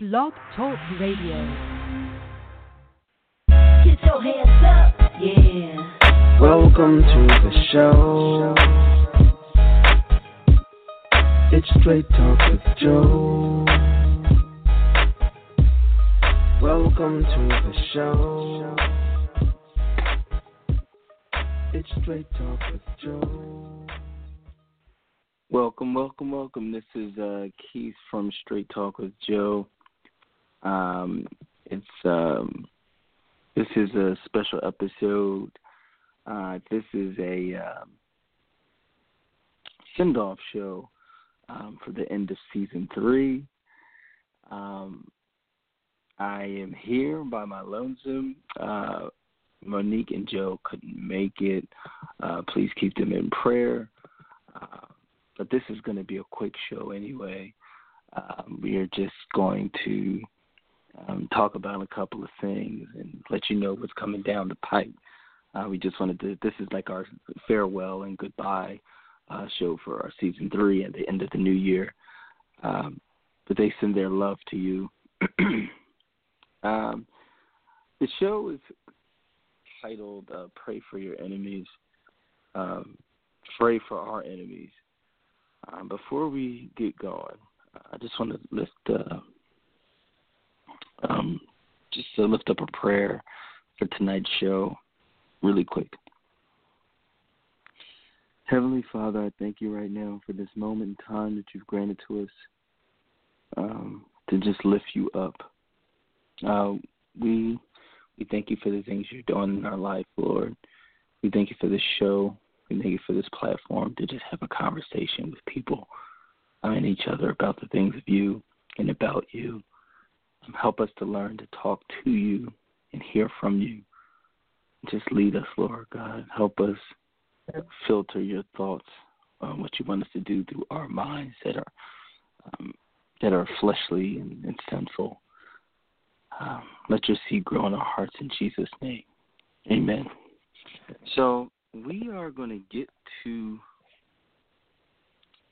Blog Talk Radio. Get your hands up, yeah. Welcome to the show. It's Straight Talk with Joe. Welcome to the show. It's Straight Talk with Joe. Welcome, welcome, welcome. This is uh, Keith from Straight Talk with Joe. Um, it's um, this is a special episode. Uh, this is a um, send-off show um, for the end of season three. Um, I am here by my lonesome. Uh, Monique and Joe couldn't make it. Uh, please keep them in prayer. Uh, but this is going to be a quick show anyway. Um, we are just going to um, talk about a couple of things and let you know what's coming down the pipe. Uh, we just wanted to. This is like our farewell and goodbye uh, show for our season three at the end of the new year. Um, but they send their love to you. um, the show is titled uh, "Pray for Your Enemies." Um, pray for our enemies. Um, before we get going, I just want to lift uh, um, just to lift up a prayer for tonight's show, really quick. Heavenly Father, I thank you right now for this moment in time that you've granted to us um, to just lift you up. Uh, we we thank you for the things you're doing in our life, Lord. We thank you for this show. We thank you for this platform to just have a conversation with people and each other about the things of you and about you. Help us to learn to talk to you and hear from you. Just lead us, Lord God. Help us filter your thoughts on what you want us to do through our minds that are um, that are fleshly and, and sinful. Um, let your seed grow in our hearts in Jesus' name. Amen. So we are going to get to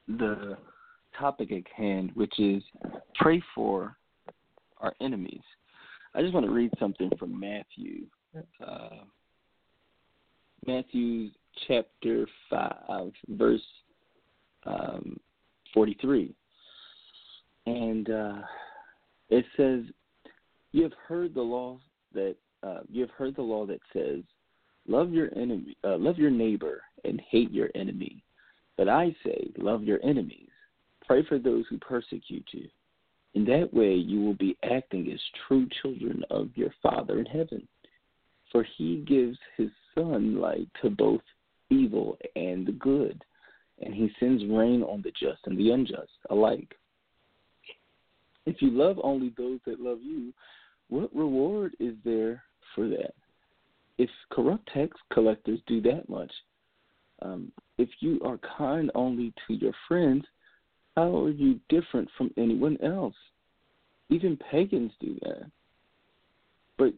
the topic at hand, which is pray for our enemies. I just want to read something from Matthew. Uh, Matthew chapter 5, verse um, 43. And uh, it says, You have heard the law that uh, you have heard the law that says, Love your enemy, uh, love your neighbor, and hate your enemy. But I say, love your enemies. Pray for those who persecute you. In that way, you will be acting as true children of your Father in heaven. For he gives his sunlight to both evil and the good, and he sends rain on the just and the unjust alike. If you love only those that love you, what reward is there for that? if corrupt tax collectors do that much, um, if you are kind only to your friends, how are you different from anyone else? Even pagans do that. But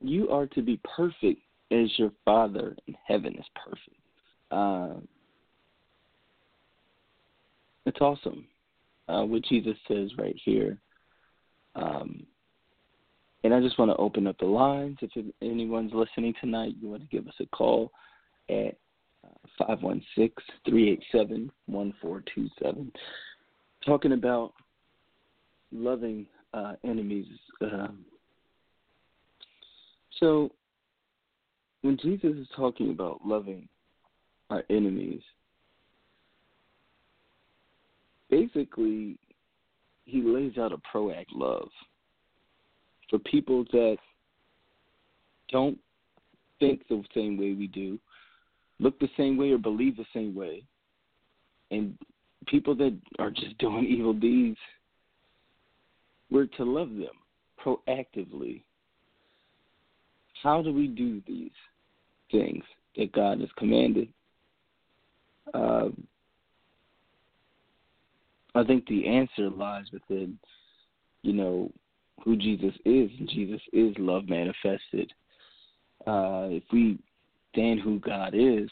you are to be perfect as your Father in heaven is perfect. Uh, it's awesome uh, what Jesus says right here. Um, and I just want to open up the lines. If anyone's listening tonight, you want to give us a call at uh, 516 387 1427. Talking about loving uh, enemies. Um, so, when Jesus is talking about loving our enemies, basically, he lays out a proact love for people that don't think the same way we do, look the same way or believe the same way, and people that are just doing evil deeds, we're to love them proactively. How do we do these things that God has commanded? Um, I think the answer lies within, you know, who Jesus is, Jesus is love manifested. Uh, if we stand who God is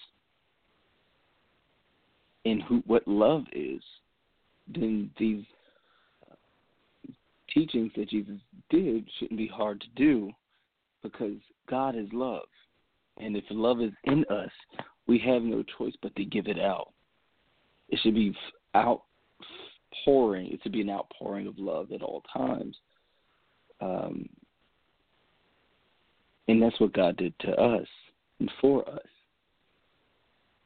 and who what love is, then these teachings that Jesus did shouldn't be hard to do because God is love. And if love is in us, we have no choice but to give it out. It should be outpouring. It should be an outpouring of love at all times. Um, and that's what God did to us and for us.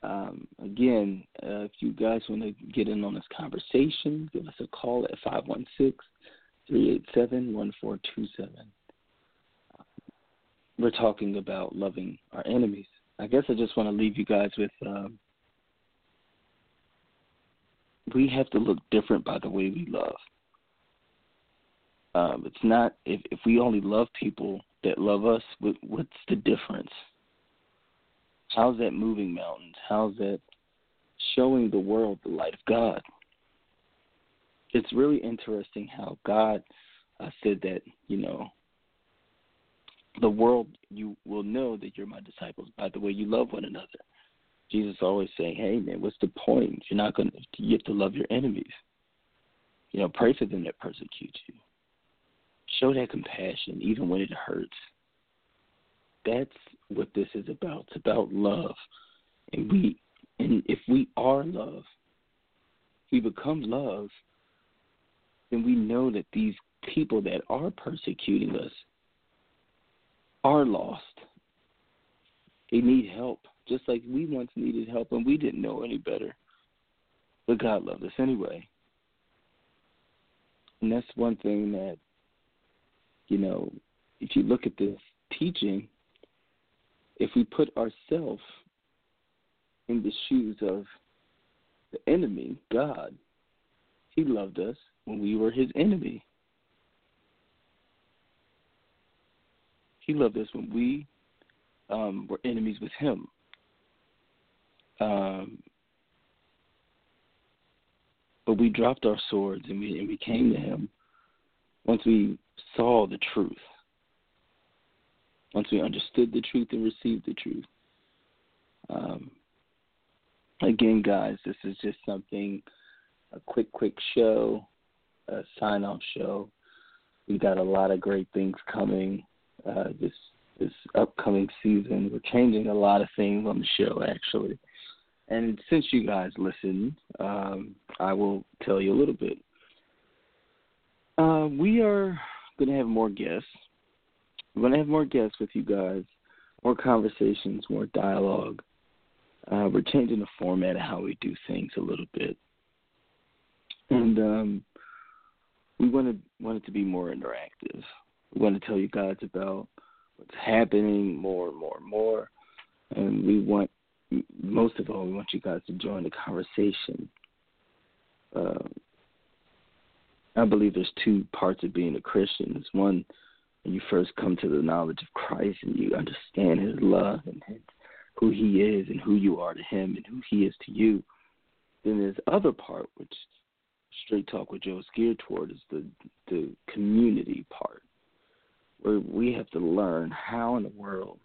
Um, again, uh, if you guys want to get in on this conversation, give us a call at 516 387 1427. We're talking about loving our enemies. I guess I just want to leave you guys with um, we have to look different by the way we love. Um, it's not if if we only love people that love us. What, what's the difference? How's that moving mountains? How's that showing the world the light of God? It's really interesting how God uh, said that, you know, the world you will know that you're my disciples by the way you love one another. Jesus always saying, "Hey man, what's the point? You're not going to you have to love your enemies. You know, pray for them that persecute you. Show that compassion even when it hurts. That's what this is about. It's about love. And we and if we are love, we become love, then we know that these people that are persecuting us are lost. They need help, just like we once needed help and we didn't know any better. But God loved us anyway. And that's one thing that, you know, if you look at this teaching, if we put ourselves in the shoes of the enemy, God, He loved us when we were His enemy. He loved us when we um, were enemies with Him. Um, but we dropped our swords and we and we came to Him once we saw the truth once we understood the truth and received the truth. Um, again, guys, this is just something, a quick, quick show, a sign off show. We got a lot of great things coming uh, this this upcoming season. We're changing a lot of things on the show, actually. And since you guys listen, um, I will tell you a little bit. Uh, we are going to have more guests. We're going to have more guests with you guys, more conversations, more dialogue. Uh, we're changing the format of how we do things a little bit, and um, we want to want it to be more interactive. We want to tell you guys about what's happening more and more and more, and we want most of all we want you guys to join the conversation. Uh, I believe there's two parts of being a Christian. There's one and you first come to the knowledge of Christ and you understand his love and his, who he is and who you are to him and who he is to you, then there's other part which Straight Talk with Joe is geared toward is the the community part. Where we have to learn how in the world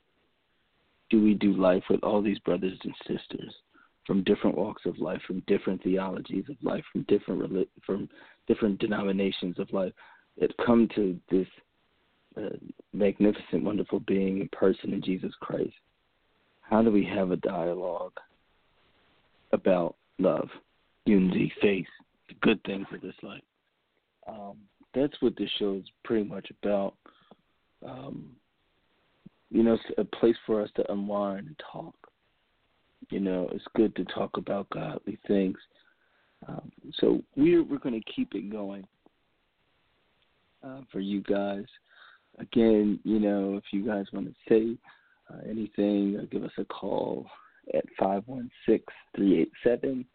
do we do life with all these brothers and sisters from different walks of life, from different theologies of life, from different from different denominations of life that come to this a magnificent, wonderful being and person in Jesus Christ, how do we have a dialogue about love, unity, faith, the good things of this life? Um, that's what this show is pretty much about. Um, you know, it's a place for us to unwind and talk. You know, it's good to talk about godly things. Um, so we're we're going to keep it going uh, for you guys again, you know, if you guys want to say uh, anything, uh, give us a call at five one six three eight seven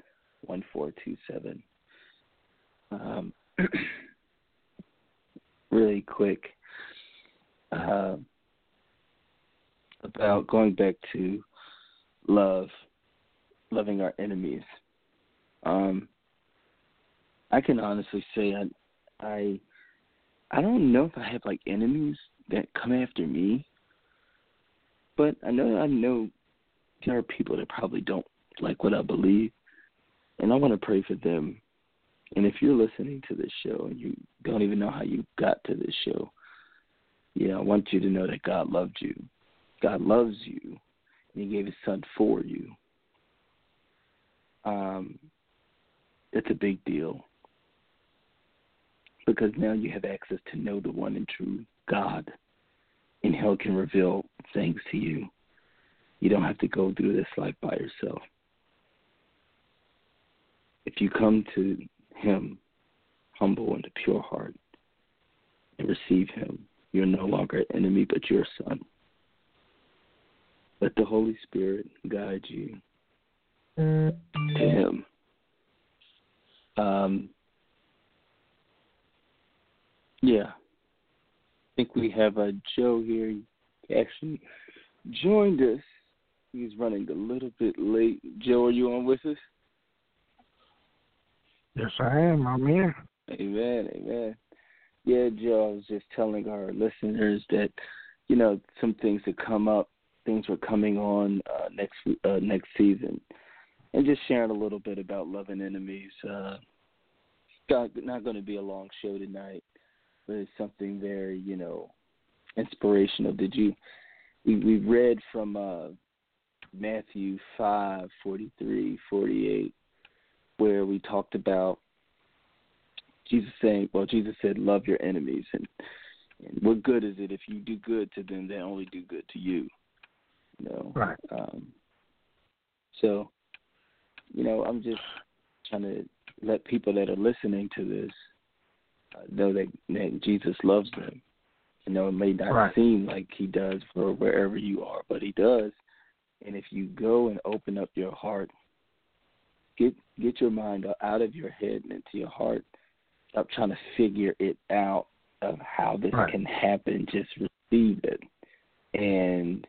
one four two seven. Um, really quick uh, about going back to love, loving our enemies. Um, I can honestly say I, I I don't know if I have like enemies that come after me, but I know I know there are people that probably don't like what I believe, and I want to pray for them And if you're listening to this show and you don't even know how you got to this show, know, I want you to know that God loved you. God loves you, and He gave His Son for you. Um, it's a big deal because now you have access to know the one and true God, and He can reveal things to you. You don't have to go through this life by yourself. If you come to Him humble and a pure heart and receive Him, you're no longer an enemy, but you're son. Let the Holy Spirit guide you to Him. Um, yeah. I think we have a Joe here. He actually joined us. He's running a little bit late. Joe, are you on with us? Yes, I am. I'm here. Amen. Amen. Yeah, Joe, I was just telling our listeners that, you know, some things that come up, things were coming on uh, next uh, next season, and just sharing a little bit about loving enemies. Uh, not, not going to be a long show tonight, but something very, you know, inspirational. Did you? We we read from uh, Matthew five forty three forty eight, where we talked about Jesus saying, well, Jesus said, love your enemies, and, and what good is it if you do good to them, they only do good to you, you know? Right. Um, so, you know, I'm just trying to let people that are listening to this know that, that Jesus loves them. You know, it may not right. seem like He does for wherever you are, but He does. And if you go and open up your heart, get get your mind out of your head and into your heart Stop trying to figure it out of how this right. can happen. Just receive it, and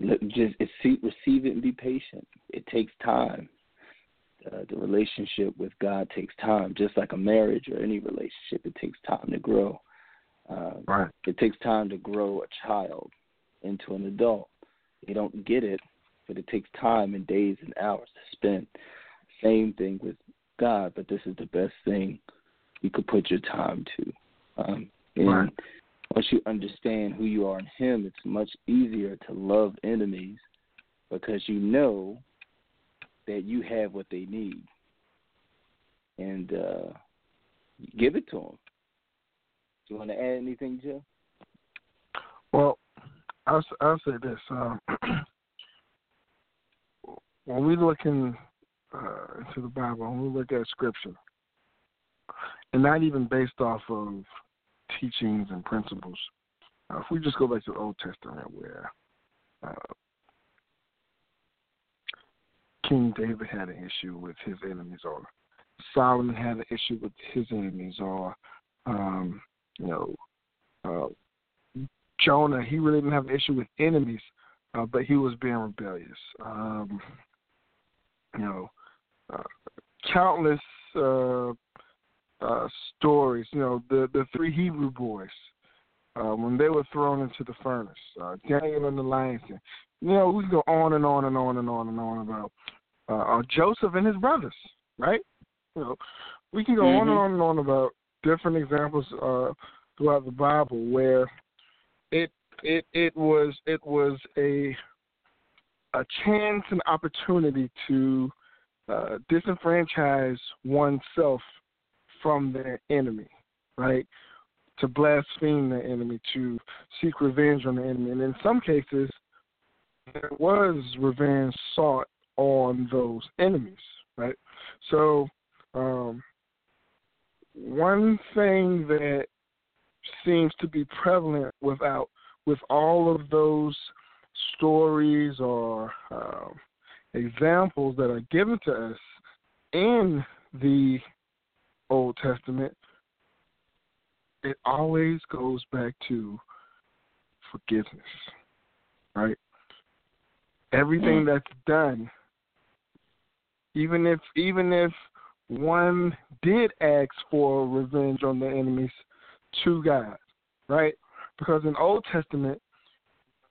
look, just receive it and be patient. It takes time. Uh, the relationship with God takes time, just like a marriage or any relationship. It takes time to grow. Uh, right. It takes time to grow a child into an adult. They don't get it, but it takes time and days and hours to spend. Same thing with God, but this is the best thing you could put your time to. Um, and right. once you understand who you are in Him, it's much easier to love enemies because you know that you have what they need, and uh, give it to them. Do you want to add anything, Joe? Well, I'll, I'll say this. Um, when we look in, uh, into the Bible, when we look at Scripture, and not even based off of teachings and principles. Uh, if we just go back to the Old Testament, where uh, King David had an issue with his enemies, or Solomon had an issue with his enemies, or um, you know, uh, Jonah, he really didn't have an issue with enemies, uh, but he was being rebellious. Um, you know, uh, countless uh, uh, stories. You know, the the three Hebrew boys uh, when they were thrown into the furnace, uh, Daniel and the lions. You know, we go on and on and on and on and on about uh, uh, Joseph and his brothers, right? You know, we can go mm-hmm. on and on and on about different examples uh, throughout the Bible where it it it was it was a a chance and opportunity to uh, disenfranchise oneself from their enemy, right? To blaspheme the enemy, to seek revenge on the enemy. And in some cases, there was revenge sought on those enemies, right? So, um, one thing that seems to be prevalent without with all of those stories or um, examples that are given to us in the Old Testament, it always goes back to forgiveness, right? Everything mm. that's done, even if even if one did ask for revenge on the enemies to God, right? Because in Old Testament,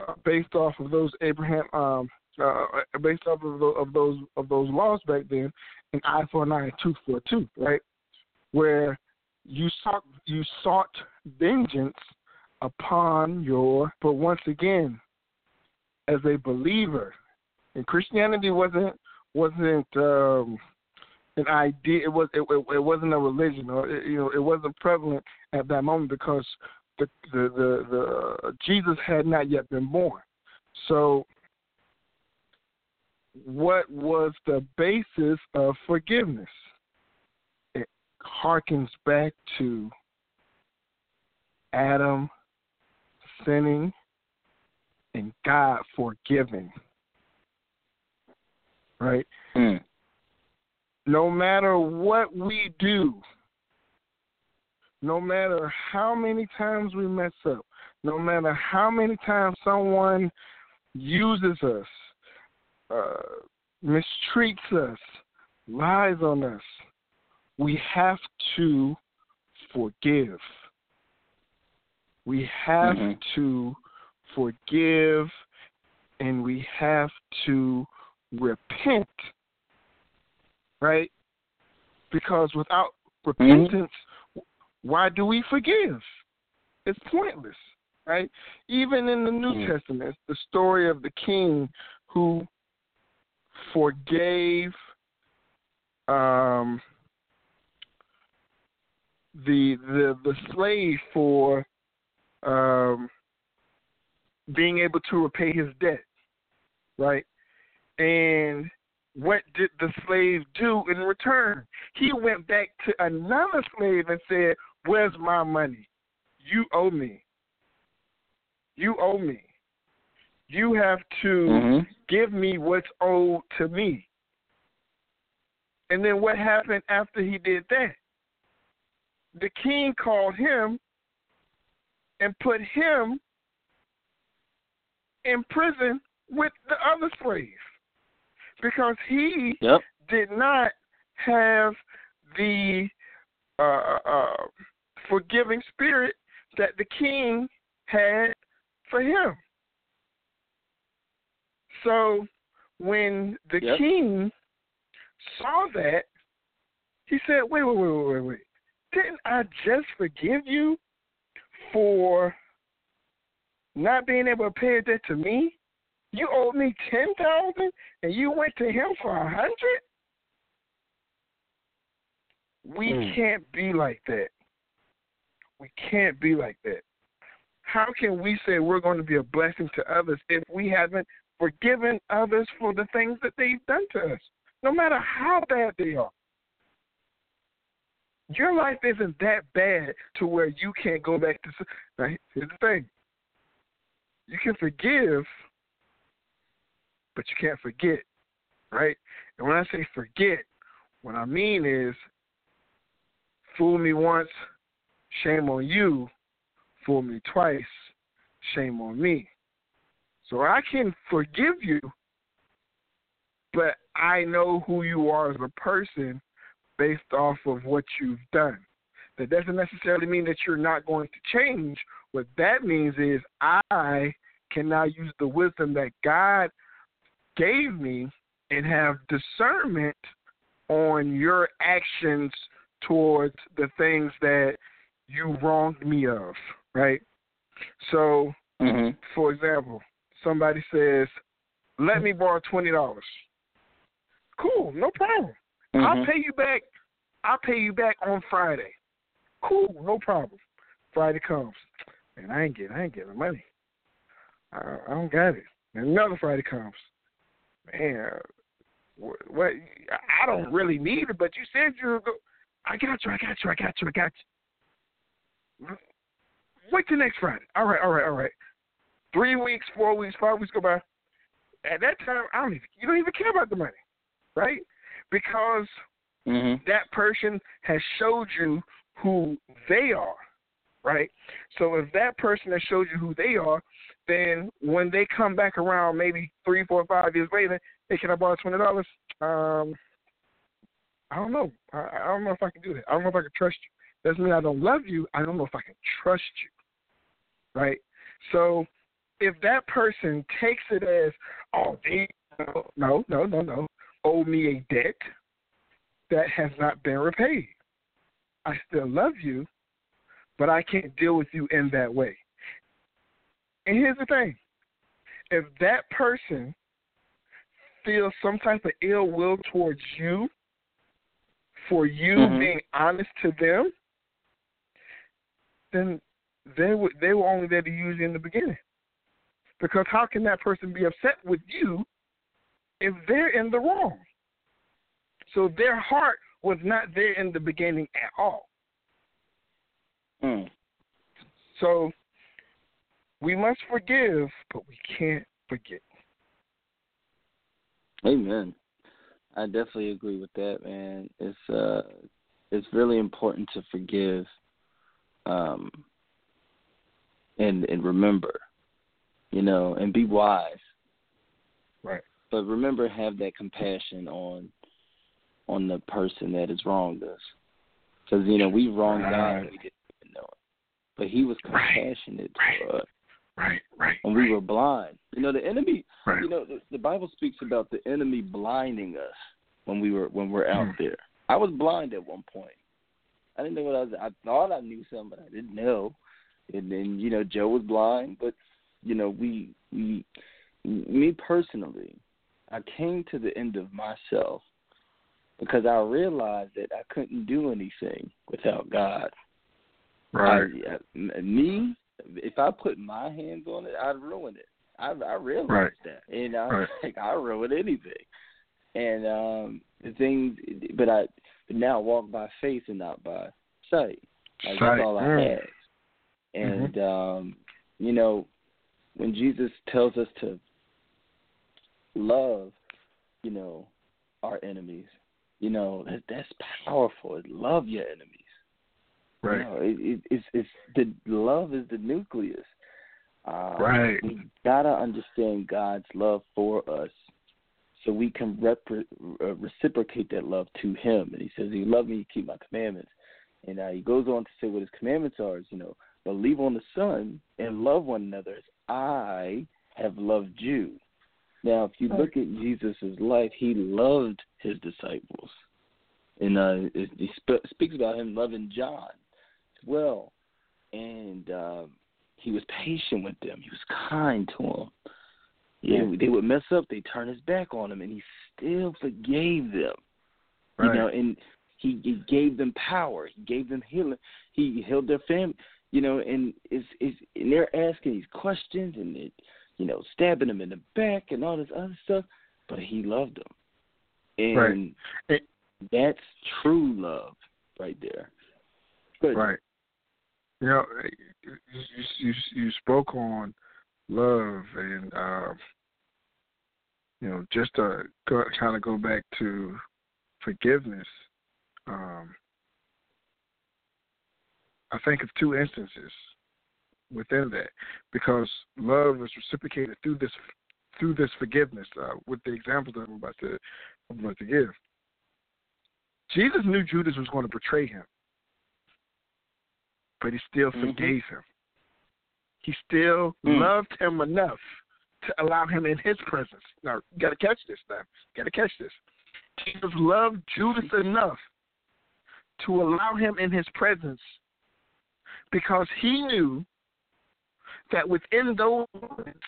uh, based off of those Abraham, um, uh, based off of, the, of those of those laws back then, an eye for an eye, tooth for a tooth, right? where you sought you sought vengeance upon your but once again as a believer and Christianity wasn't wasn't um an idea it was it, it, it wasn't a religion or it, you know it wasn't prevalent at that moment because the the the, the Jesus had not yet been born so what was the basis of forgiveness it harkens back to Adam sinning and God forgiving. Right? Mm. No matter what we do, no matter how many times we mess up, no matter how many times someone uses us, uh, mistreats us, lies on us, we have to forgive. We have Mhm. to forgive and we have to repent. Right? Because without repentance, why do we forgive? It's pointless, right? Even in the New Mm. Testament, the story of the king who forgave um, the the the slave for um, being able to repay his debt, right? And what did the slave do in return? He went back to another slave and said, Where's my money? You owe me. You owe me. You have to Mhm. give me what's owed to me. And then what happened after he did that? The king called him and put him in prison with the other slave because he Yep. did not have the uh, uh, forgiving spirit that the king had for him. So when the Yep. king saw that, he said, wait, wait, wait, wait, wait, wait. Didn't I just forgive you for not being able to pay that to me? You owed me ten thousand and you went to him for a hundred? We Mm. can't be like that. We can't be like that. How can we say we're going to be a blessing to others if we haven't forgiven others for the things that they've done to us, no matter how bad they are? Your life isn't that bad to where you can't go back to. Now, here's the thing: you can forgive, but you can't forget, right? And when I say forget, what I mean is, fool me once, shame on you. Fool me twice, shame on me. So I can forgive you, but I know who you are as a person based off of what you've done. That doesn't necessarily mean that you're not going to change. What that means is I can now use the wisdom that God gave me and have discernment on your actions towards the things that you wronged me of, right? So, Mhm. for example, somebody says, "Let me borrow twenty dollars." Cool, no problem. I'll Mhm. pay you back. I'll pay you back on Friday. Cool, no problem. Friday comes, and I ain't get, I ain't getting the money. I, I don't got it. And another Friday comes, man. What, what? I don't really need it, but you said you were go. I got you. I got you. I got you. I got you. Wait till next Friday. All right. All right. All right. Three weeks, four weeks, five weeks go by. At that time, I don't even. You don't even care about the money, right? Because Mhm. that person has showed you who they are, right? So if that person has showed you who they are, then when they come back around, maybe three, four, five years later, hey, can I borrow twenty dollars? Um, I don't know. I, I don't know if I can do that. I don't know if I can trust you. Doesn't mean I don't love you. I don't know if I can trust you, right? So if that person takes it as, oh, they no, no, no, no, owe me a debt that has not been repaid. I still love you, but I can't deal with you in that way. And here's the thing if that person feels some type of ill will towards you for you Mhm. being honest to them, then they were they were only there to use you in the beginning. Because how can that person be upset with you if they're in the wrong? So their heart was not there in the beginning at all. Mm. So we must forgive, but we can't forget. Amen. I definitely agree with that, man. It's uh it's really important to forgive um and and remember, you know, and be wise. Right. But remember have that compassion on on the person that has wronged us. Cuz you know, we wronged God Right. we didn't even know it. But he was compassionate Right. to us Right, right. when we were blind. You know, the enemy right. you know, the, the Bible speaks about the enemy blinding us when we were when we're out Hmm. there. I was blind at one point. I didn't know what I was. I thought I knew something, but I didn't know. And then you know, Joe was blind, but you know, we we me personally, I came to the end of myself because I realized that I couldn't do anything without God. right. I, I, me, if I put my hands on it, I'd ruin it. I I realized Right. that, and I Right. like I ruin anything. And um the things, but I but now I walk by faith and not by sight. Like Sight. that's all I Mm. have. And um, you know, when Jesus tells us to love, you know, our enemies, you know, that that's powerful. Love your enemies. Right. It, it, it's it's the love is the nucleus. Uh, Right. We gotta understand God's love for us, so we can repre- uh, reciprocate that love to Him. And He says, "You love me, you keep my commandments." And uh, He goes on to say what His commandments are. Is you know, believe on the Son and love one another as I have loved you. Now, if you look at Jesus' life, He loved His disciples, and uh, it, sp- speaks about Him loving John well, and. Um, he was patient with them. He was kind to them. Yeah, they would mess up. They turn his back on him, and he still forgave them. Right. You know, and he, he gave them power. He gave them healing. He healed their family. You know, and it's it's and they're asking these questions and it, you know, stabbing them in the back and all this other stuff. But he loved them, and Right. That's true love right there. Good. Right. You know, you you you spoke on love and uh, you know just to go, kind of go back to forgiveness. Um, I think of two instances within that because love is reciprocated through this through this forgiveness uh, with the examples that I'm about to I'm about to give. Jesus knew Judas was going to betray him but he still Mhm. forgave him. He still Mm. loved him enough to allow him in his presence. Now, you got to catch this now. You got to catch this. Jesus loved Judas enough to allow him in his presence because he knew that within those moments,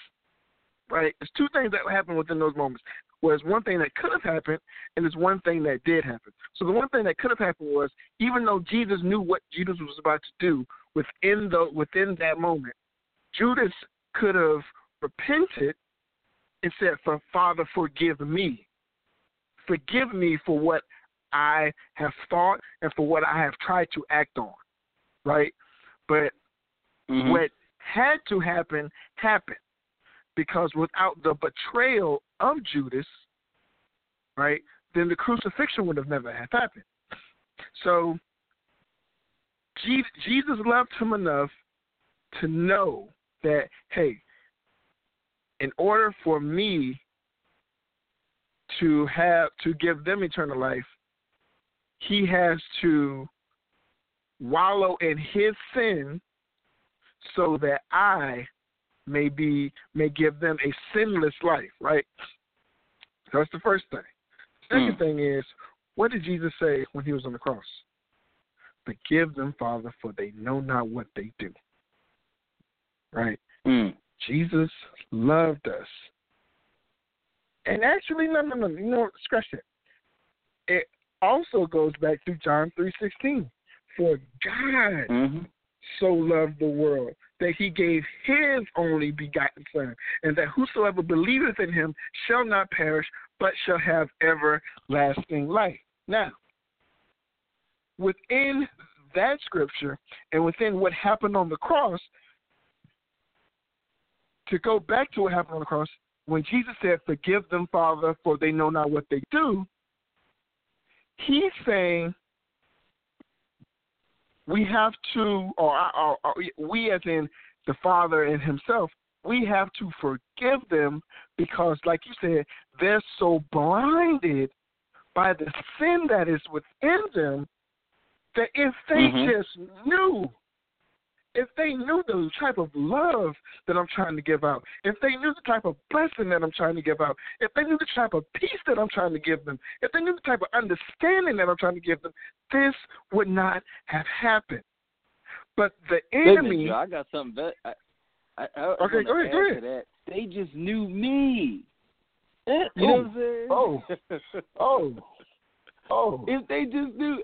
right, there's two things that happen within those moments. Was one thing that could have happened, and there's one thing that did happen. So the one thing that could have happened was, even though Jesus knew what Judas was about to do within the within that moment, Judas could have repented and said, "For Father, forgive me, forgive me for what I have thought and for what I have tried to act on." Right, but Mhm. what had to happen happened because without the betrayal of Judas, right, then the crucifixion would have never have happened. So Jesus loved him enough to know that hey, in order for me to have to give them eternal life, he has to wallow in his sin so that I may be may give them a sinless life, right? So that's the first thing. Second Mm. thing is, what did Jesus say when he was on the cross? Forgive them, Father, for they know not what they do. Right? Mm. Jesus loved us. And actually, no, no, no, you know, scratch that. It also goes back to John three sixteen. For God hmm so loved the world that he gave his only begotten Son, and that whosoever believeth in him shall not perish, but shall have everlasting life. Now, within that scripture and within what happened on the cross, to go back to what happened on the cross, when Jesus said, Forgive them, Father, for they know not what they do, he's saying we have to, or, or, or we as in the Father and Himself, we have to forgive them because, like you said, they're so blinded by the sin that is within them that if they Mhm. just knew, if they knew the type of love that I'm trying to give out, if they knew the type of blessing that I'm trying to give out, if they knew the type of peace that I'm trying to give them, if they knew the type of understanding that I'm trying to give them, this would not have happened. But the minute, enemy, Joe, I got something better. I, I, I Okay, go ahead, go ahead. That. They just knew me. You know what I'm saying? oh, oh, oh, if they just knew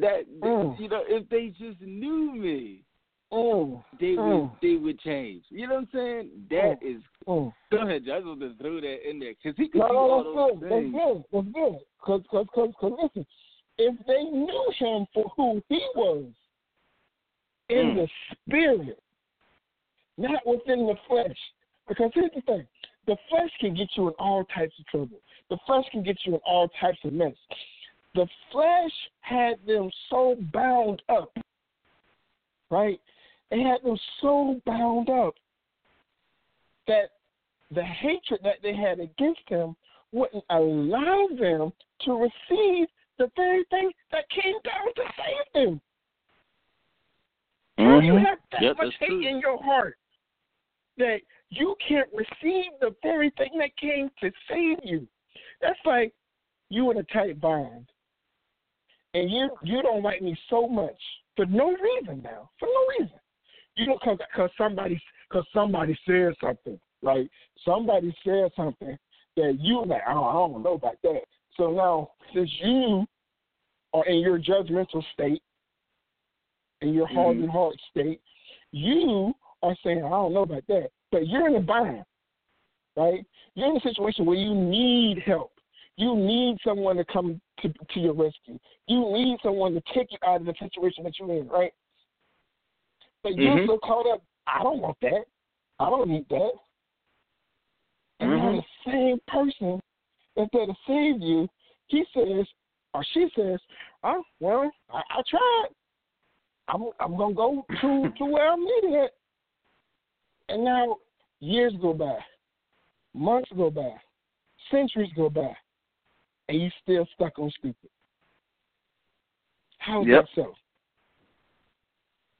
that, Mm. you know, if they just knew me, oh, they would Mm. they would change. You know what I'm saying? That is. oh. Go ahead, Joe. Just throw that in there because he could No, do no, all those good. That's things. good. That's good. Cause, cause, cause, cause, listen, if they knew him for who he was in Mm. the spirit, not within the flesh. Because here's the thing: the flesh can get you in all types of trouble. The flesh can get you in all types of mess. The flesh had them so bound up, right? It had them so bound up that the hatred that they had against him wouldn't allow them to receive the very thing that came down to save them. Do mm-hmm. you have that Yep, much hate true. in your heart that you can't receive the very thing that came to save you? That's like you in a tight bind, and you you don't like me so much for no reason now, for no reason. You know, cause, cause somebody cause somebody said something, like somebody said something that you like. Oh, I don't know about that. So now, since you are in your judgmental state, in your hardened Mhm. heart state, you are saying, I don't know about that. But you're in a bind, right? You're in a situation where you need help. You need someone to come to, to your rescue. You need someone to take you out of the situation that you're in, right? But you're Mhm. so caught up, I don't want that. I don't need that. And now Mhm. the same person that's there to save you, he says, or she says, oh, well, I, I tried. I'm I'm gonna go to to where I'm needed at. And now years go by, months go by, centuries go by, and you still stuck on stupid. How is Yep. that so?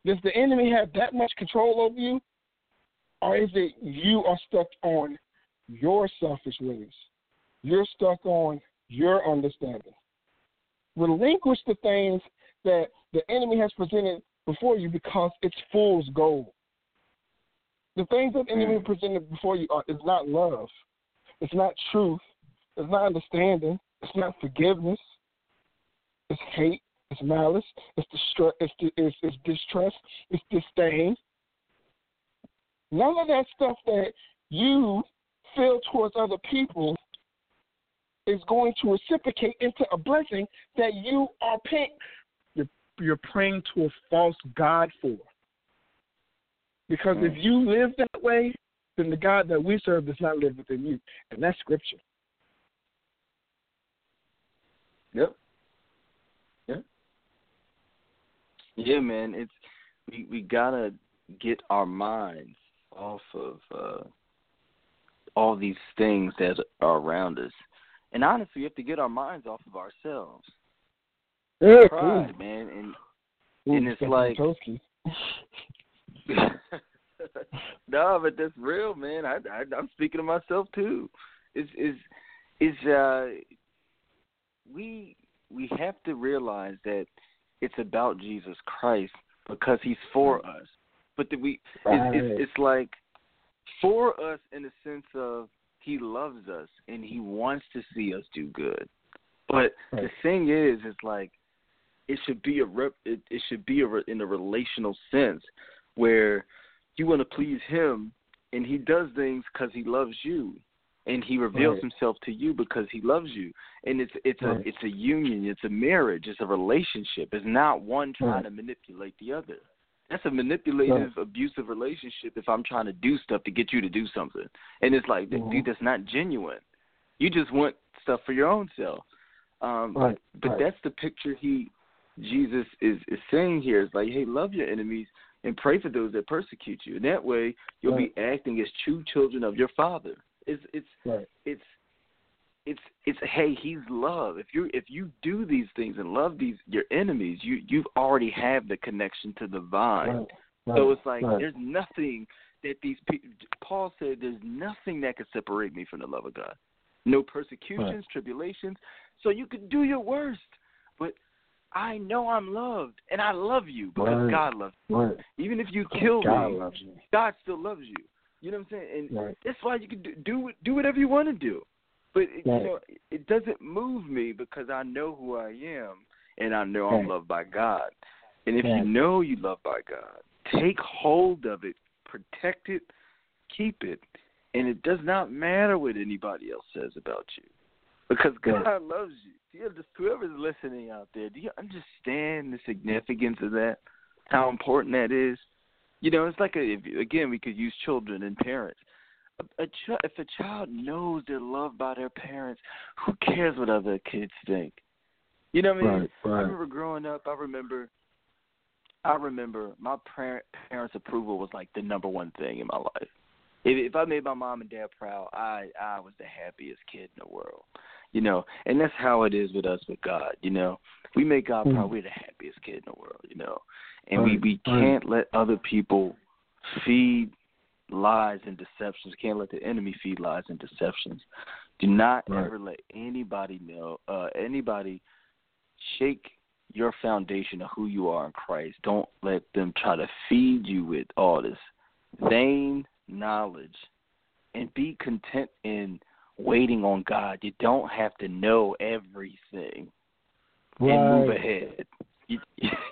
Does the enemy have that much control over you? Or is it you are stuck on your selfish ways? You're stuck on your understanding. Relinquish the things that the enemy has presented before you because it's fool's gold. The things that the enemy mm. presented before you are is not love. It's not truth. It's not understanding. It's not forgiveness. It's hate. It's malice. It's distra- it's, it's, it's distrust. It's disdain. None of that stuff that you feel towards other people is going to reciprocate into a blessing that you are paying. You're, you're praying to a false God for. Because if mm. you live that way, then the God that we serve does not live within you. And that's scripture. Yep. Yeah, man. It's we we gotta get our minds off of uh all these things that are around us. And honestly, we have to get our minds off of ourselves. Yeah, Pride, man, and and it's like- no, but that's real, man. I, I I'm speaking to myself too. Is is is uh we we have to realize that it's about Jesus Christ because He's for us. But that we, Right. it's, it's it's like for us in the sense of He loves us and He wants to see us do good. But the thing is, it's like it should be a rep, it, it should be a re, in a relational sense where you want to please Him and He does things because He loves you and he reveals Right. himself to you because he loves you. And it's it's Right. a it's a union. It's a marriage. It's a relationship. It's not one trying Right. to manipulate the other. That's a manipulative abusive relationship if i'm trying to do stuff to get you to do something. And it's like Mhm. dude that's not genuine. You just want stuff for your own self. Um Right. but that's the picture he jesus is is saying here. Is like hey love your enemies and pray for those that persecute you. And that way you'll be acting as true children of your father it's it's right. it's it's it's hey he's love if you if you do these things and love these your enemies you you've already have the connection to the vine Right. Right. so it's like right. there's nothing that these people paul said there's nothing that could separate me from the love of god no persecutions tribulations so you can do your worst but i know i'm loved and i love you because god loves you even if you kill God me loves you. god still loves you you know what i'm saying and Right. that's why you can do do, do whatever you want to do. But it, Right. you know, it doesn't move me because I know who I am and I know I'm loved by God. And if Right. you know you love by God, take hold of it, protect it, keep it, and it does not matter what anybody else says about you, because Right. God loves you. You under- whoever's listening out there, do you understand the significance of that? How important that is? You know, it's like a, if, again, we could use children and parents. A, a ch- if a child knows they're loved by their parents, who cares what other kids think? You know what I mean? Right. right. I remember growing up. I remember. I remember my parent, parents' approval was like the number one thing in my life. If, if I made my mom and dad proud, I I was the happiest kid in the world. You know, and that's how it is with us with God. You know, we make God proud. We're the happiest kid in the world. You know, and we Right, we right. can't let other people feed lies and deceptions. Can't let the enemy feed lies and deceptions. Do not Right. ever let anybody know uh anybody shake your foundation of who you are in Christ. Don't let them try to feed you with all this vain knowledge and be content in waiting on God. You don't have to know everything and move ahead. You,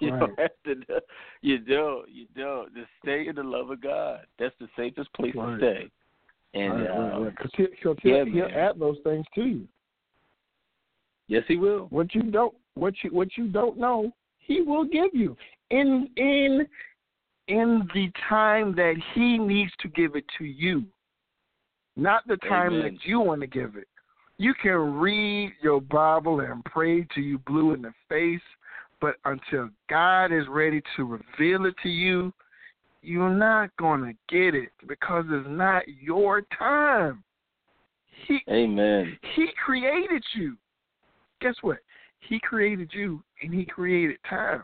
you Right. don't have to. know- You don't. You don't. Just stay in the love of God. That's the safest place Right. to stay. And right, right, um, right. he'll, he'll, yeah, he'll add those things to you. yes, He will. What you don't, what you what you don't know, he will give you in in in the time that he needs to give it to you, not the time Amen. that you want to give it. You can read your Bible and pray till you blue in the face, but until God is ready to reveal it to you, you're not going to get it because it's not your time. He Amen. he created you. Guess what? He created you and he created time.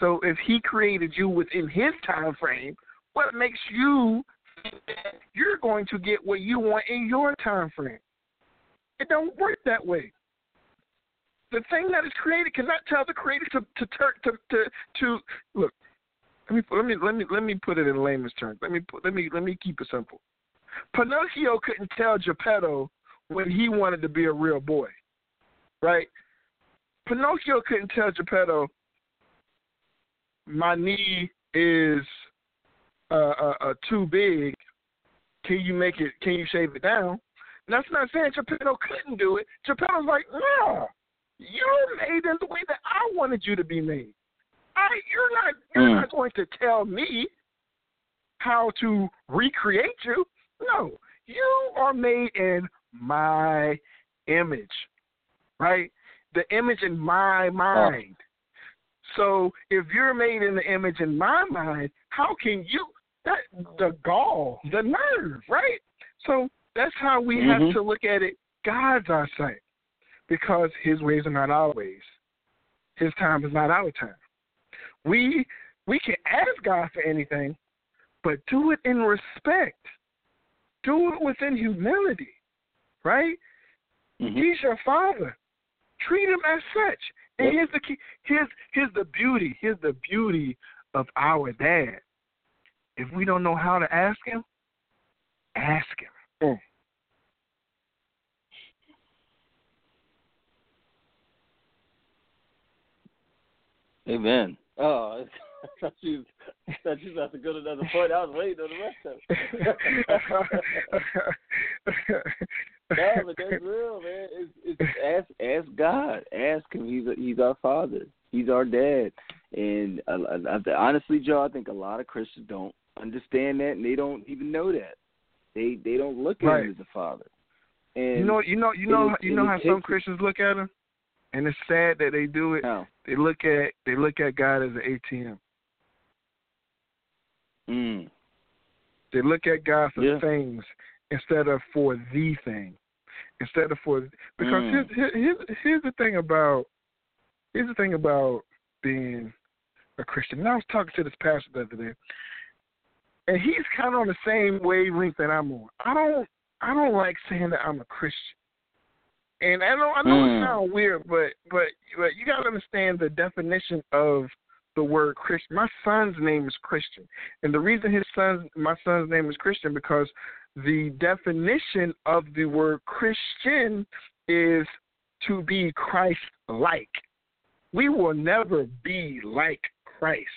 So if he created you within his time frame, what makes you think that you're going to get what you want in your time frame? It don't work that way. The thing that is created cannot tell the creator to to to to, to look. Let me let me let me let me put it in layman's terms. Let me put, let me let me keep it simple. Pinocchio couldn't tell Geppetto when he wanted to be a real boy, right? Pinocchio couldn't tell Geppetto, my knee is uh, uh, uh, too big. Can you make it? Can you shave it down? And that's not saying Geppetto couldn't do it. Geppetto's like, no, you're made in the way that I wanted you to be made. I, you're not, you're Mm. not going to tell me how to recreate you. No, you are made in my image, right? The image in my mind. So if you're made in the image in my mind, how can you that the gall, the nerve, right? So that's how we have Mhm. to look at it. God's our sight. Because his ways are not our ways. His time is not our time. We we can ask God for anything, but do it in respect. Do it within humility, right? Mhm. He's your father. Treat him as such. And here's the key. Here's here's the beauty. Here's the beauty of our dad. If we don't know how to ask him, ask him. Mm. Amen. Oh, I thought you, I thought you was about to go to another point. I was waiting on the rest of it. no, but that's real, man. It's, it's ask ask God. Ask him. He's a, he's our father. He's our dad. And uh, uh, honestly, Joe, I think a lot of Christians don't understand that, and they don't even know that. They they don't look at Right. him as a father. And you know, you know, you know, you know how some Christians look at him, and it's sad that they do it. how? They look at they look at God as an ATM. Mm. They look at God for Yeah. things instead of for the thing. Instead of for because Mm. here's, here's here's the thing about here's the thing about being a Christian. And I was talking to this pastor the other day, and he's kind of on the same wavelength that I'm on. I don't I don't like saying that I'm a Christian. And I know I know Mm. it sounds weird, but but but you gotta understand the definition of the word Christian. My son's name is Christian, and the reason his son's my son's name is Christian because the definition of the word Christian is to be Christ-like. We will never be like Christ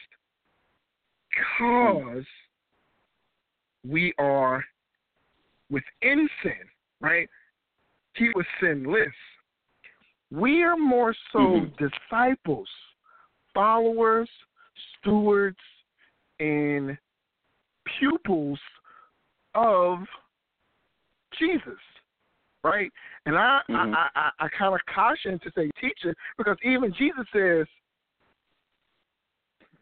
because we are within sin, right? He was sinless. We are more so Mhm. disciples, followers, stewards, and pupils of Jesus, right? And I Mhm. I, I, I kind of caution to say teacher because even Jesus says,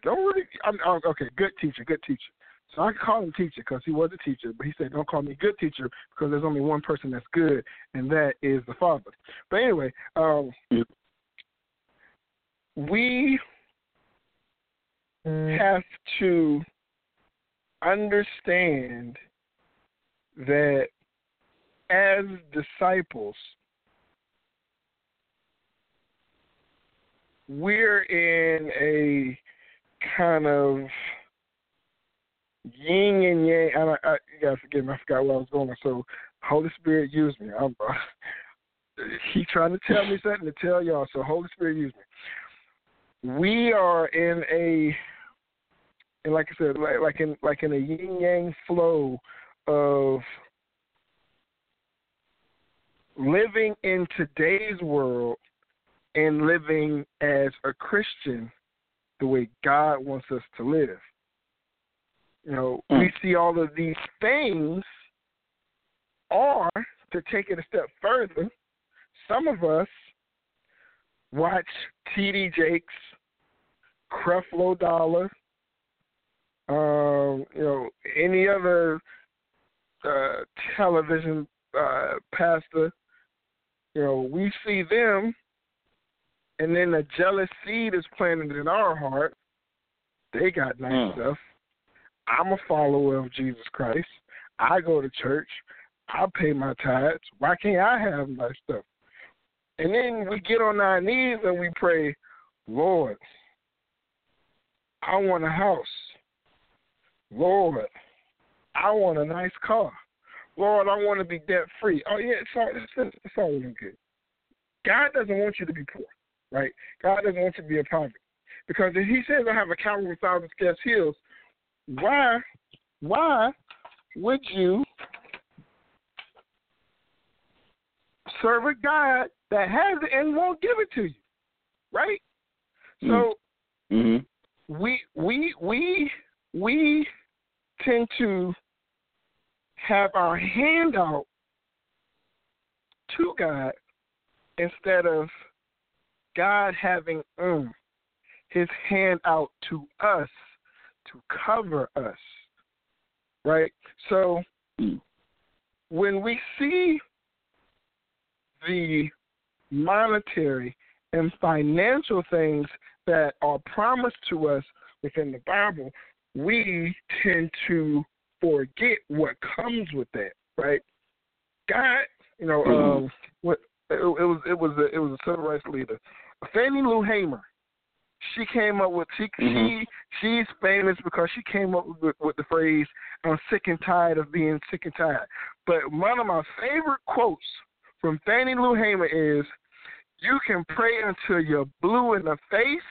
don't really. I'm, oh, okay, good teacher, good teacher. So I call him teacher because he was a teacher, but he said, don't call me good teacher because there's only one person that's good, and that is the Father. But anyway, um, we Mm-hmm. have to understand that as disciples, we're in a kind of yin and yang. And I, I, you gotta forgive me, I forgot where I was going. So, Holy Spirit, use me. I'm, uh, he trying to tell me something to tell y'all. So, Holy Spirit, use me. We are in a, and like I said, like, like in like in a yin yang flow of living in today's world and living as a Christian the way God wants us to live. You know, we Mm. see all of these things, or to take it a step further, some of us watch T.D. Jakes, Creflo Dollar, um, you know, any other uh, television uh, pastor. You know, we see them, and then a jealous seed is planted in our heart. They got nice Mm. stuff. I'm a follower of Jesus Christ. I go to church. I pay my tithes. Why can't I have nice stuff? And then we get on our knees and we pray, Lord, I want a house. Lord, I want a nice car. Lord, I want to be debt free. Oh yeah, it's all it's, it's all good. God doesn't want you to be poor, right? God doesn't want you to be in poverty. Because if he says I have a cattle with thousand scarce hills, why why would you serve a God that has it and won't give it to you? Right? So hmm we we we we tend to have our hand out to God instead of God having um, his hand out to us to cover us. Right? So when we see the monetary and financial things that are promised to us within the Bible, we tend to forget what comes with that, right? God, you know, Mhm. um, what it, it was, it was, a, it was a civil rights leader, Fannie Lou Hamer. She came up with she Mhm. she she's famous because she came up with, with the phrase "I'm sick and tired of being sick and tired." But one of my favorite quotes from Fannie Lou Hamer is, "You can pray until you're blue in the face.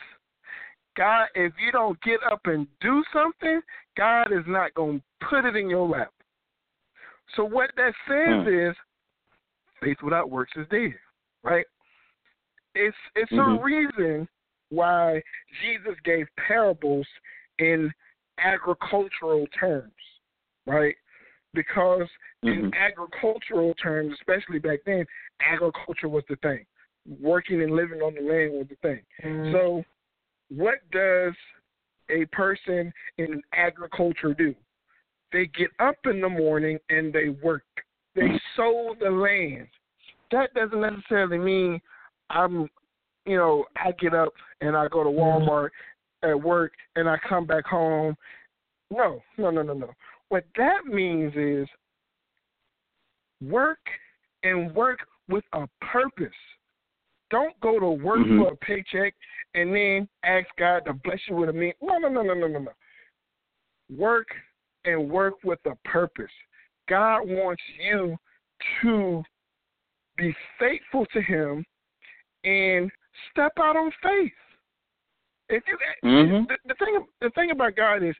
God, if you don't get up and do something, God is not going to put it in your lap." So what that says Hmm. is, faith without works is dead, right? It's it's Mhm. a reason why Jesus gave parables in agricultural terms, right? Because in Mhm. agricultural terms, especially back then, agriculture was the thing. Working and living on the land was the thing. So, what does a person in agriculture do? They get up in the morning and they work. They sow the land. That doesn't necessarily mean I'm, you know, I get up and I go to Walmart at work and I come back home. No, no, no, no, no. What that means is work and work with a purpose. Don't go to work Mhm. for a paycheck and then ask God to bless you with a meal. No, no, no, no, no, no, no. Work and work with a purpose. God wants you to be faithful to Him and step out on faith. If you Mhm. the, the thing the thing about God is,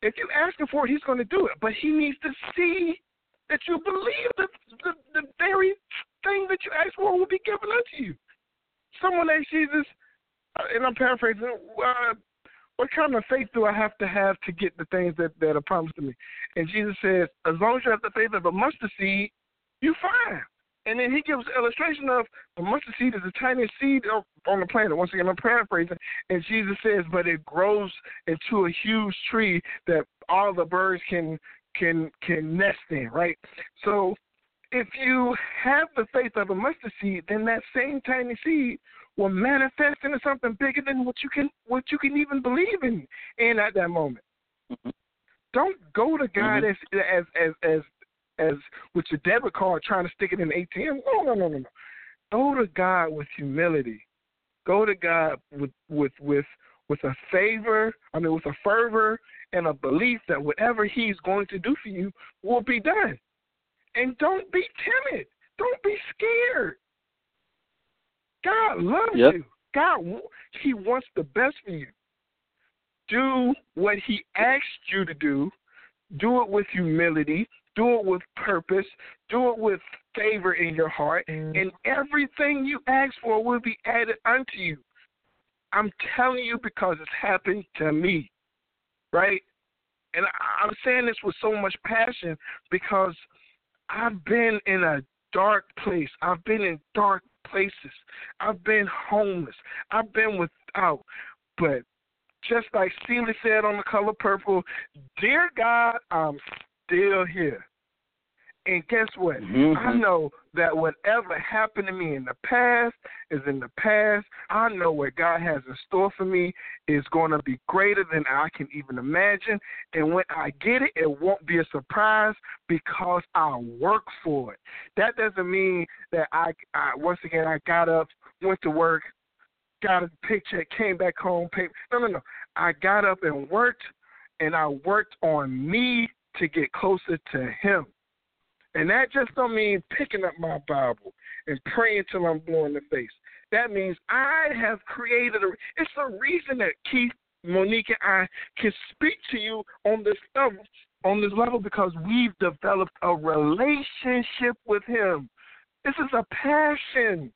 if you ask Him for it, He's going to do it. But He needs to see that you believe the the, the very thing that you ask for will be given unto you. Someone asked Jesus, uh, and I'm paraphrasing. Uh, what kind of faith do I have to have to get the things that, that are promised to me? And Jesus says, as long as you have the faith of a mustard seed, you're fine. And then he gives illustration of a mustard seed is the tiniest seed on the planet. Once again, I'm paraphrasing. And Jesus says, but it grows into a huge tree that all the birds can can can nest in, right? So if you have the faith of a mustard seed, then that same tiny seed will manifest into something bigger than what you can what you can even believe in in at that moment. Mhm. Don't go to God Mhm. as as as as as with your debit card trying to stick it in the ATM. No, no, no, no, no. Go to God with humility. Go to God with with with with a favor. I mean, with a fervor and a belief that whatever He's going to do for you will be done. And don't be timid. Don't be scared. God loves Yep. you. God, He wants the best for you. Do what He asked you to do. Do it with humility. Do it with purpose. Do it with favor in your heart. Mm-hmm. And everything you ask for will be added unto you. I'm telling you because it's happened to me. Right? And I'm saying this with so much passion because I've been in a dark place. I've been in dark places. I've been homeless. I've been without. But just like Celie said on the color purple, dear God, I'm still here. And guess what? Mhm. I know that whatever happened to me in the past is in the past. I know what God has in store for me is going to be greater than I can even imagine. And when I get it, it won't be a surprise because I work for it. That doesn't mean that I, I once again, I got up, went to work, got a paycheck, came back home, paid. No, no, no. I got up and worked, and I worked on me to get closer to Him. And that just don't mean picking up my Bible and praying till I'm blue in the face. That means I have created a. It's a reason that Keith, Monique, and I can speak to you on this level, on this level because we've developed a relationship with Him. This is a passion.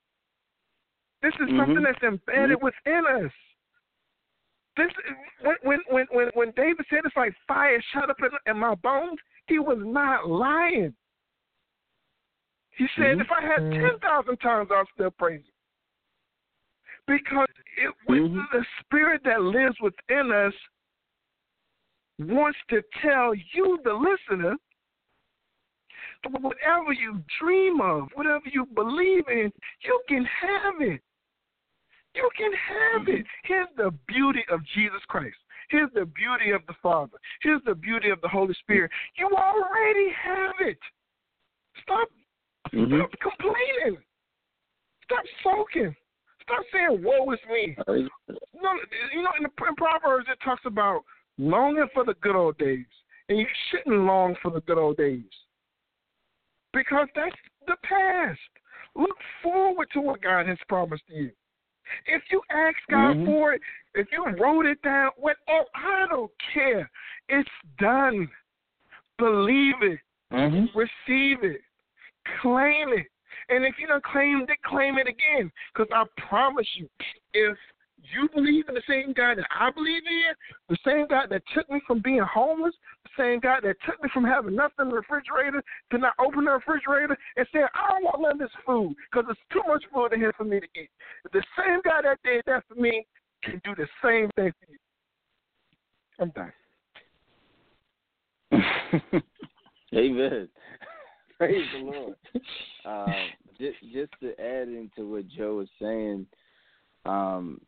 This is something Mhm. that's embedded within us. This when when when when when David said it's like fire shut up in, in my bones, he was not lying. He said, if I had ten thousand times, I'll still praise him. Because it Mhm. the spirit that lives within us wants to tell you, the listener, whatever you dream of, whatever you believe in, you can have it. You can have it. Here's the beauty of Jesus Christ. Here's the beauty of the Father. Here's the beauty of the Holy Spirit. You already have it. Stop Mhm. Stop complaining. Stop sulking. Stop saying "woe is me." No, you know, in, the, in Proverbs it talks about longing for the good old days, and you shouldn't long for the good old days because that's the past. Look forward to what God has promised you. If you ask God Mhm. for it, if you wrote it down, whatever, I don't care. It's done. Believe it. Mm-hmm. Receive it. Claim it. And if you don't claim it, claim it again. Because I promise you, if you believe in the same God that I believe in, the same God that took me from being homeless, the same God that took me from having nothing in the refrigerator to not open the refrigerator and saying, I don't want none of this food because there's too much food in here for me to eat. The same God that did that for me can do the same thing for you. I'm done. Amen. Praise the Lord. Um, just, just to add into what Joe was saying, um,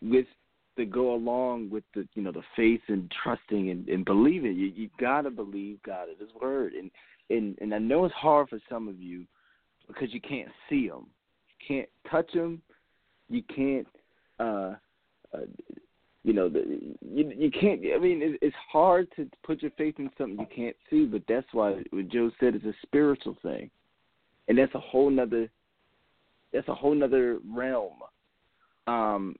with to go along with the you know the faith and trusting and, and believing, you you gotta believe God at His word, and and and I know it's hard for some of you because you can't see Him, you can't touch Him, you can't. uh uh, you know, the, you you can't. I mean, it, it's hard to put your faith in something you can't see, but that's why what Joe said is a spiritual thing, and that's a whole nother. That's a whole nother realm. Um,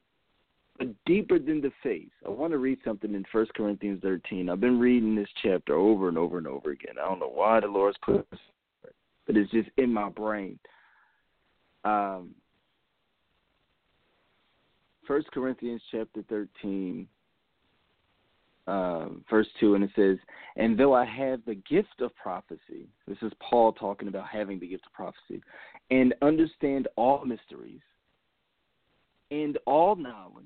deeper than the faith. I want to read something in First Corinthians 13. I've been reading this chapter over and over and over again. I don't know why the Lord's put this, but it's just in my brain. Um, First Corinthians chapter thirteen, uh, verse two, and it says, "And though I have the gift of prophecy, this is Paul talking about having the gift of prophecy, and understand all mysteries and all knowledge,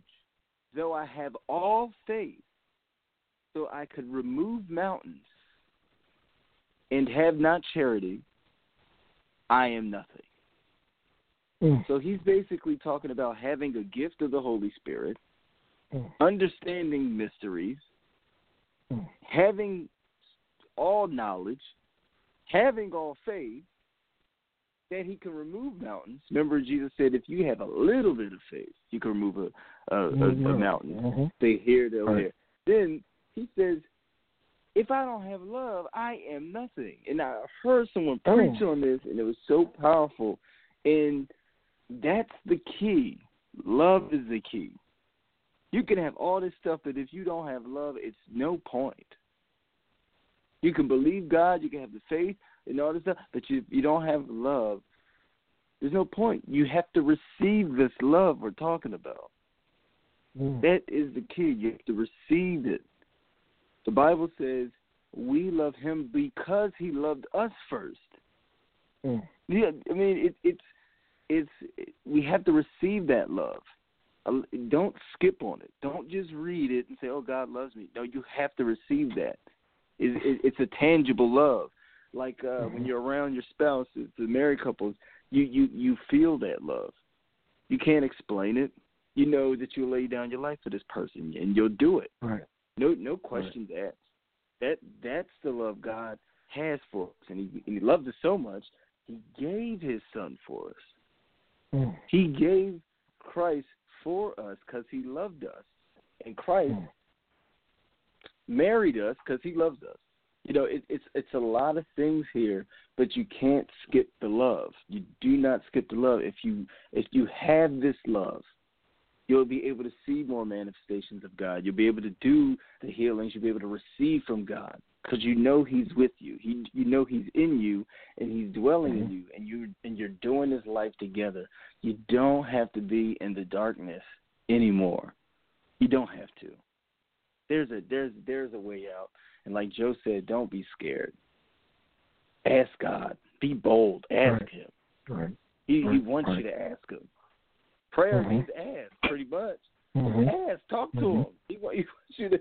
though I have all faith, so I could remove mountains, and have not charity, I am nothing." Mm. So he's basically talking about having a gift of the Holy Spirit, Mm. understanding mysteries, Mm. having all knowledge, having all faith, that he can remove mountains. Remember, Jesus said, if you have a little bit of faith, you can remove a a, a, a mountain. Mhm. hear, here, there, Right. there. Then he says, if I don't have love, I am nothing. And I heard someone Oh. preach on this, and it was so powerful. And that's the key. Love is the key. You can have all this stuff, but if you don't have love, it's no point. You can believe God, you can have the faith and all this stuff, but you you don't have love. There's no point. You have to receive this love we're talking about. Mm. That is the key. You have to receive it. The Bible says we love him because he loved us first. Mm. Yeah, I mean it, it's have to receive that love. Uh, Don't skip on it. Don't just read it and say, "Oh, God loves me." No, you have to receive that. It, it, it's a tangible love. Like uh, when you're around your spouse, the married couples, you you you feel that love. You can't explain it. You know that you'll lay down your life for this person, and you'll do it. Right. No, no questions asked. That that's the love God has for us, and He and He loves us so much. He gave His Son for us. Mm. He gave Christ for us because He loved us, and Christ Mm. married us because He loves us. You know, it, it's it's a lot of things here, but you can't skip the love. You do not skip the love. If you if you have this love, you'll be able to see more manifestations of God. You'll be able to do the healings. You'll be able to receive from God because you know He's with you. He, you know He's in you and He's dwelling in you, and you and you're doing this life together. You don't have to be in the darkness anymore. You don't have to. There's a there's there's a way out, and like Joe said, don't be scared. Ask God. Be bold. Ask Right. Him. Right. He he Right, wants you to ask Him. Prayer Mhm. means ask, pretty much. Mhm. Ask, talk to Mhm. him. He, he wants you to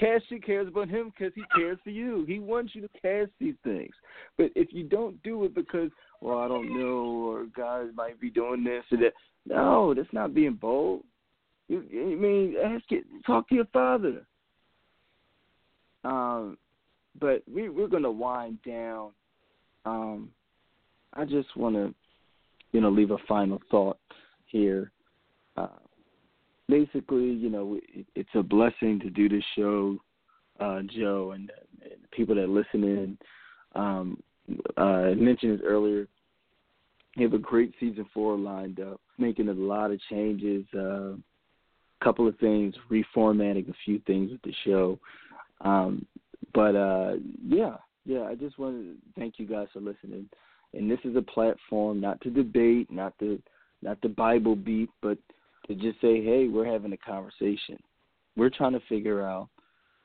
your cares about him because he cares for you. He wants you to cast these things. But if you don't do it because, well, I don't know, or God might be doing this or that, no, that's not being bold. You, I mean, ask it. Talk to your father. Um, but we, we're going to wind down. Um, I just want to you know, leave a final thought here. Uh, basically, you know, it, it's a blessing to do this show, uh, Joe, and, and people that listen in. Um, uh, I mentioned it earlier. We have a great season four lined up, making a lot of changes. Uh, couple of things, reformatting a few things with the show. Um, but uh, yeah, yeah, I just want to thank you guys for listening. And this is a platform not to debate, not to not the Bible beat, but to just say, hey, we're having a conversation. We're trying to figure out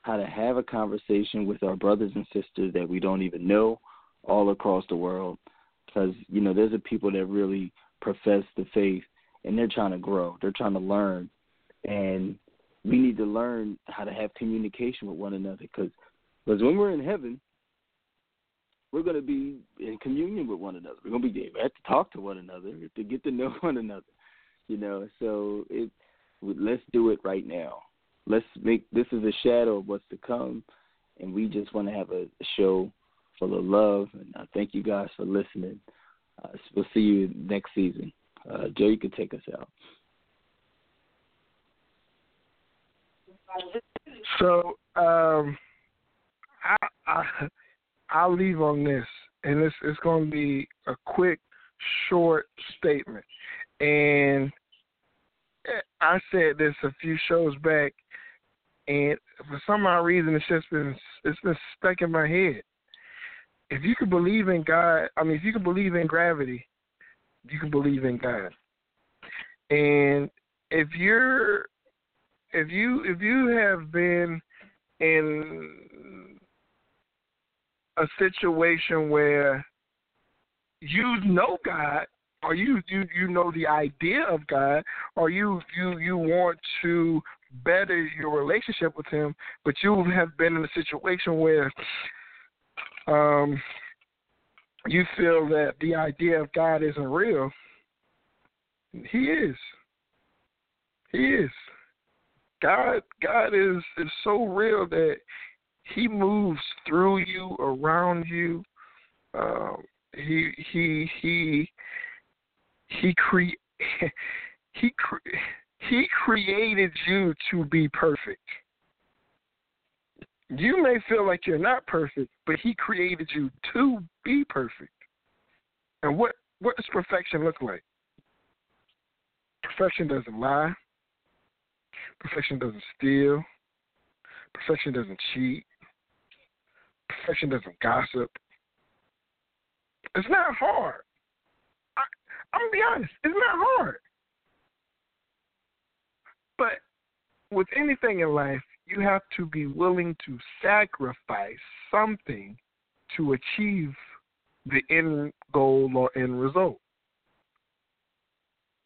how to have a conversation with our brothers and sisters that we don't even know all across the world. Because, you know, there's a people that really profess the faith and they're trying to grow, they're trying to learn. And we need to learn how to have communication with one another because because when we're in heaven, we're going to be in communion with one another. We're going to be able to talk to one another, to get to know one another. You know, so it let's do it right now. Let's make this is a shadow of what's to come, and we just want to have a show full of love. And I thank you guys for listening. Uh, we'll see you next season. Uh, Joe, you can take us out. So um, I, I I'll leave on this, and it's it's going to be a quick, short statement. And I said this a few shows back, and for some odd reason, it's just been it's been stuck in my head. If you can believe in God, I mean, if you can believe in gravity, you can believe in God. And if you're if you if you have been in a situation where you know God or you you you know the idea of God? Or you you you want to better your relationship with him but you have been in a situation where um you feel that the idea of God isn't real? He is. He is. God God is is so real that He moves through you, around you. Um, he he he he cre- he cre- he created you to be perfect. You may feel like you're not perfect, but he created you to be perfect. And what what does perfection look like? Perfection doesn't lie. Perfection doesn't steal. Perfection doesn't cheat. Perfection doesn't gossip. It's not hard. I'm gonna be honest. It's not hard. But with anything in life, you have to be willing to sacrifice something to achieve the end goal or end result.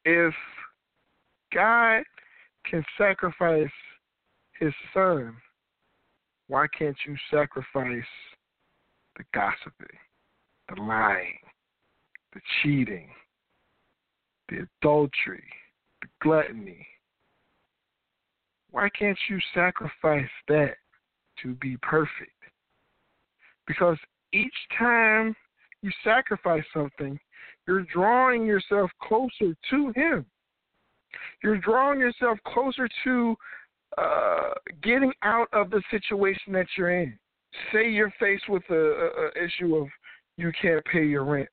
If God can sacrifice his son, why can't you sacrifice the gossiping, the lying, the cheating, the adultery, the gluttony? Why can't you sacrifice that to be perfect? Because each time you sacrifice something, you're drawing yourself closer to Him. You're drawing yourself closer to uh, getting out of the situation that you're in. Say you're faced with a, a, a issue of you can't pay your rent.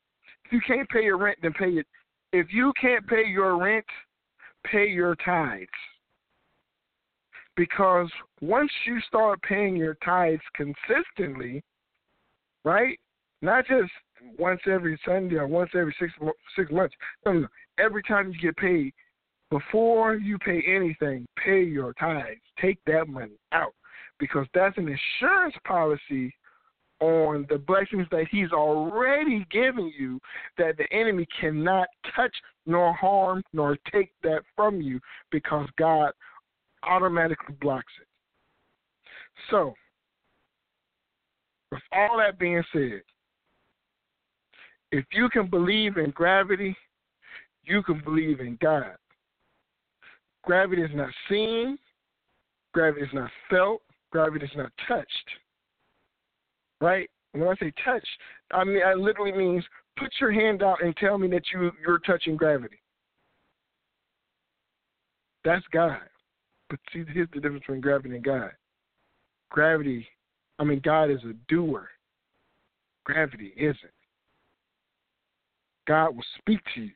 If you can't pay your rent, then pay it. If you can't pay your rent, pay your tithes. Because once you start paying your tithes consistently, right? Not just once every Sunday or once every six six months. No, no. Every time you get paid, before you pay anything, pay your tithes. Take that money out because that's an insurance policy on the blessings that he's already given you that the enemy cannot touch nor harm nor take that from you because God automatically blocks it. So, with all that being said, if you can believe in gravity, you can believe in God. Gravity is not seen, gravity is not felt, gravity is not touched. Right? when I say touch, I mean I literally means put your hand out and tell me that you you're touching gravity. That's God. But see, here's the difference between gravity and God. Gravity, I mean, God is a doer. Gravity isn't. God will speak to you.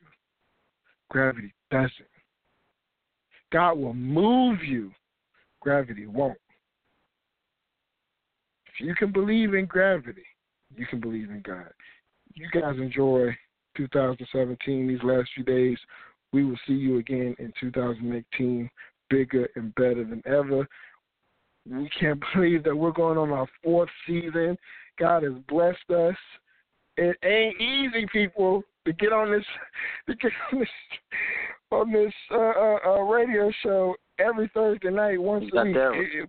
Gravity doesn't. God will move you. Gravity won't. If you can believe in gravity, you can believe in God. You guys enjoy 2017, these last few days. We will see you again in 2018, bigger and better than ever. We can't believe that we're going on our fourth season. God has blessed us. It ain't easy, people, to get on this to get on this on this uh, uh, uh, radio show every Thursday night once a week. that. It- You got that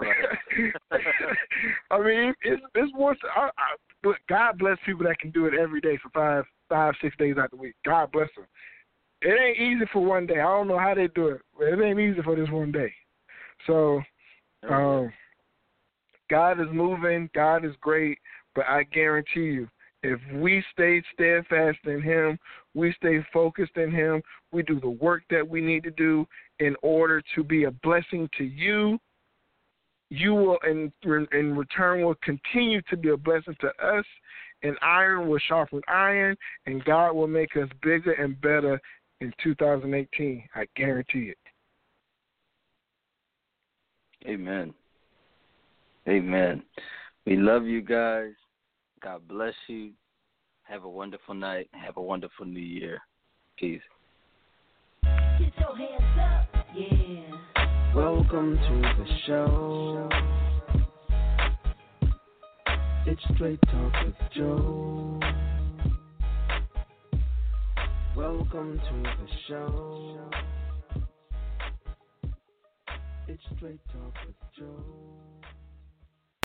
right. I mean, it's it's once. I, I, but God bless people that can do it every day for five, five, six days out of the week. God bless them. It ain't easy for one day. I don't know how they do it, but it ain't easy for this one day. So, um, God is moving. God is great, but I guarantee you, if we stay steadfast in Him, we stay focused in Him, we do the work that we need to do in order to be a blessing to you. You will, in in return, will continue to be a blessing to us, and iron will sharpen iron, and God will make us bigger and better in 2018. I guarantee it. Amen. Amen. We love you guys. God bless you. Have a wonderful night. Have a wonderful new year. Peace. Yeah. Welcome to the show. It's Straight Talk with Joe. Welcome to the show. It's Straight Talk with Joe.